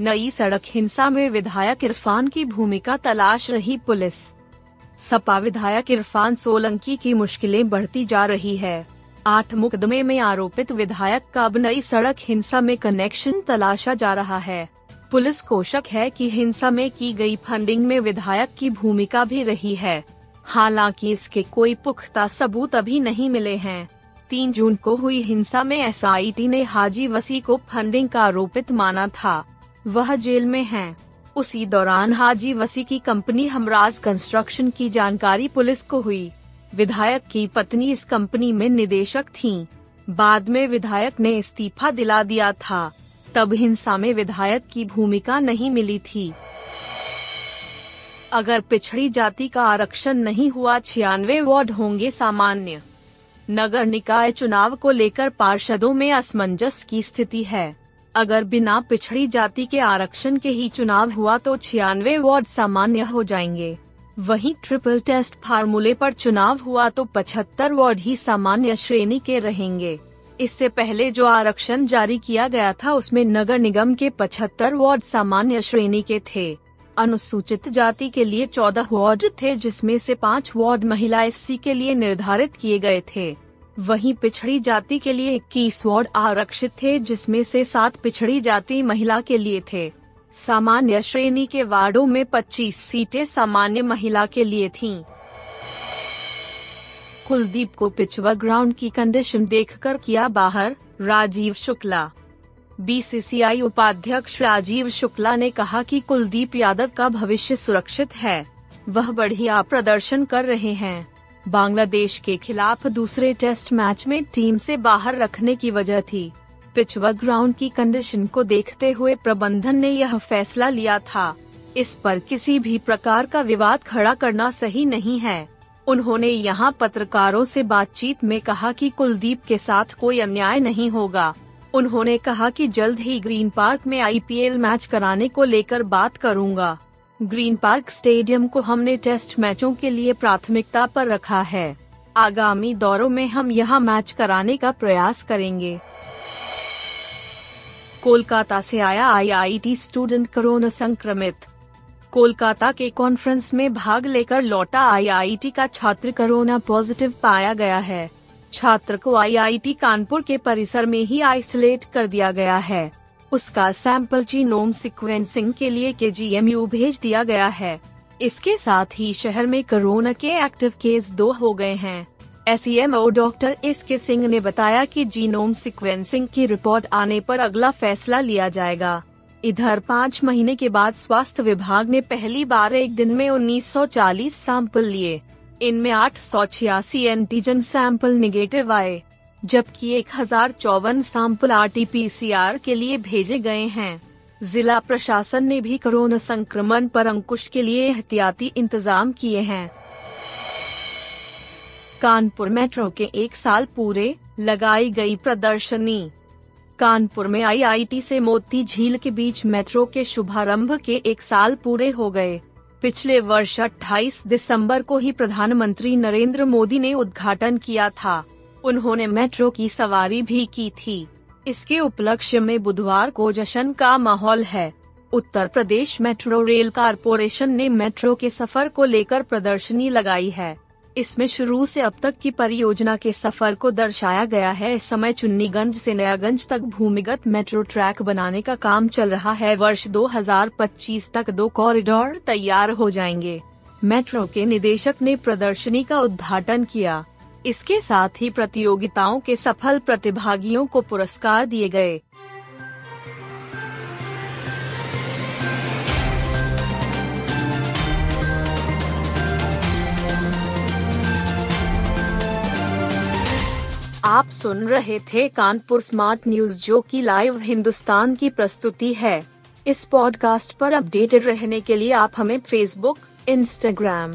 नई सड़क हिंसा में विधायक इरफान की भूमिका तलाश रही पुलिस। सपा विधायक इरफान सोलंकी की मुश्किलें बढ़ती जा रही है। आठ मुकदमे में आरोपित विधायक का अब नई सड़क हिंसा में कनेक्शन तलाशा जा रहा है। पुलिस को शक है कि हिंसा में की गई फंडिंग में विधायक की भूमिका भी रही है। हालाँकि इसके कोई पुख्ता सबूत अभी नहीं मिले हैं। तीन जून को हुई हिंसा में एसआईटी ने हाजी वसी को फंडिंग का आरोपित माना था। वह जेल में हैं। उसी दौरान हाजी वसी की कंपनी हमराज कंस्ट्रक्शन की जानकारी पुलिस को हुई। विधायक की पत्नी इस कंपनी में निदेशक थीं। बाद में विधायक ने इस्तीफा दिला दिया था। तब हिंसा में विधायक की भूमिका नहीं मिली थी। अगर पिछड़ी जाति का आरक्षण नहीं हुआ, छियानवे वार्ड होंगे सामान्य। नगर निकाय चुनाव को लेकर पार्षदों में असमंजस की स्थिति है। अगर बिना पिछड़ी जाति के आरक्षण के ही चुनाव हुआ तो छियानवे वार्ड सामान्य हो जाएँगे। वहीं ट्रिपल टेस्ट फार्मूले पर चुनाव हुआ तो 75 वार्ड ही सामान्य श्रेणी के रहेंगे। इससे पहले जो आरक्षण जारी किया गया था उसमें नगर निगम के 75 वार्ड सामान्य श्रेणी के थे। अनुसूचित जाति के लिए 14 वार्ड थे जिसमें से पाँच वार्ड महिला एससी के लिए निर्धारित किए गए थे। वहीं पिछड़ी जाति के लिए इक्कीस वार्ड आरक्षित थे, जिसमें से सात पिछड़ी जाति महिला के लिए थे। सामान्य श्रेणी के वार्डों में 25 सीटें सामान्य महिला के लिए थीं। कुलदीप को पिछवा ग्राउंड की कंडीशन देखकर किया बाहर, राजीव शुक्ला। बीसीसीआई उपाध्यक्ष राजीव शुक्ला ने कहा कि कुलदीप यादव का भविष्य सुरक्षित है। वह बढ़िया प्रदर्शन कर रहे हैं। बांग्लादेश के खिलाफ दूसरे टेस्ट मैच में टीम से बाहर रखने की वजह थी। पिचवा ग्राउंड की कंडीशन को देखते हुए प्रबंधन ने यह फैसला लिया था। इस पर किसी भी प्रकार का विवाद खड़ा करना सही नहीं है। उन्होंने यहाँ पत्रकारों से बातचीत में कहा कि कुलदीप के साथ कोई अन्याय नहीं होगा। उन्होंने कहा कि जल्द ही ग्रीन पार्क में आईपीएल मैच कराने को लेकर बात करूँगा। ग्रीन पार्क स्टेडियम को हमने टेस्ट मैचों के लिए प्राथमिकता पर रखा है। आगामी दौरों में हम यहाँ मैच कराने का प्रयास करेंगे। कोलकाता से आया आईआईटी स्टूडेंट कोरोना संक्रमित। कोलकाता के कॉन्फ्रेंस में भाग लेकर लौटा आईआईटी का छात्र कोरोना पॉजिटिव पाया गया है। छात्र को आईआईटी कानपुर के परिसर में ही आइसोलेट कर दिया गया है। उसका सैंपल जीनोम सिक्वेंसिंग के लिए के भेज दिया गया है। इसके साथ ही शहर में कोरोना के एक्टिव केस दो हो गए हैं। एस डॉक्टर एस के सिंह ने बताया कि जीनोम सिक्वेंसिंग की रिपोर्ट आने पर अगला फैसला लिया जाएगा। इधर पाँच महीने के बाद स्वास्थ्य विभाग ने पहली बार एक दिन में 1940 सैंपल लिए। इनमें आठ सौ छियासी एंटीजन सैंपल निगेटिव आए। जबकि एक हज़ार चौवन सैंपल आरटीपीसीआर के लिए भेजे गए हैं। जिला प्रशासन ने भी कोरोना संक्रमण पर अंकुश के लिए एहतियाती इंतज़ाम किए हैं। कानपुर मेट्रो के एक साल पूरे, लगाई गई प्रदर्शनी। कानपुर में आईआईटी से मोती झील के बीच मेट्रो के शुभारंभ के एक साल पूरे हो गए। पिछले वर्ष 28 दिसंबर को ही प्रधानमंत्री नरेंद्र मोदी ने उद्घाटन किया था। उन्होंने मेट्रो की सवारी भी की थी। इसके उपलक्ष्य में बुधवार को जश्न का माहौल है। Uttar Pradesh metro rail corporation ने मेट्रो के सफ़र को लेकर प्रदर्शनी लगाई है। इसमें शुरू से अब तक की परियोजना के सफ़र को दर्शाया गया है। इस समय चुन्नीगंज से नयागंज तक भूमिगत मेट्रो ट्रैक बनाने का काम चल रहा है। वर्ष 2025 तक दो कॉरिडोर तैयार हो जाएँगे। मेट्रो के निदेशक ने प्रदर्शनी का उद्घाटन किया। इसके साथ ही प्रतियोगिताओं के सफल प्रतिभागियों को पुरस्कार दिए गए। आप सुन रहे थे कानपुर स्मार्ट न्यूज़ जो की लाइव हिंदुस्तान की प्रस्तुति है। इस पॉडकास्ट पर अपडेटेड रहने के लिए आप हमें फेसबुक इंस्टाग्राम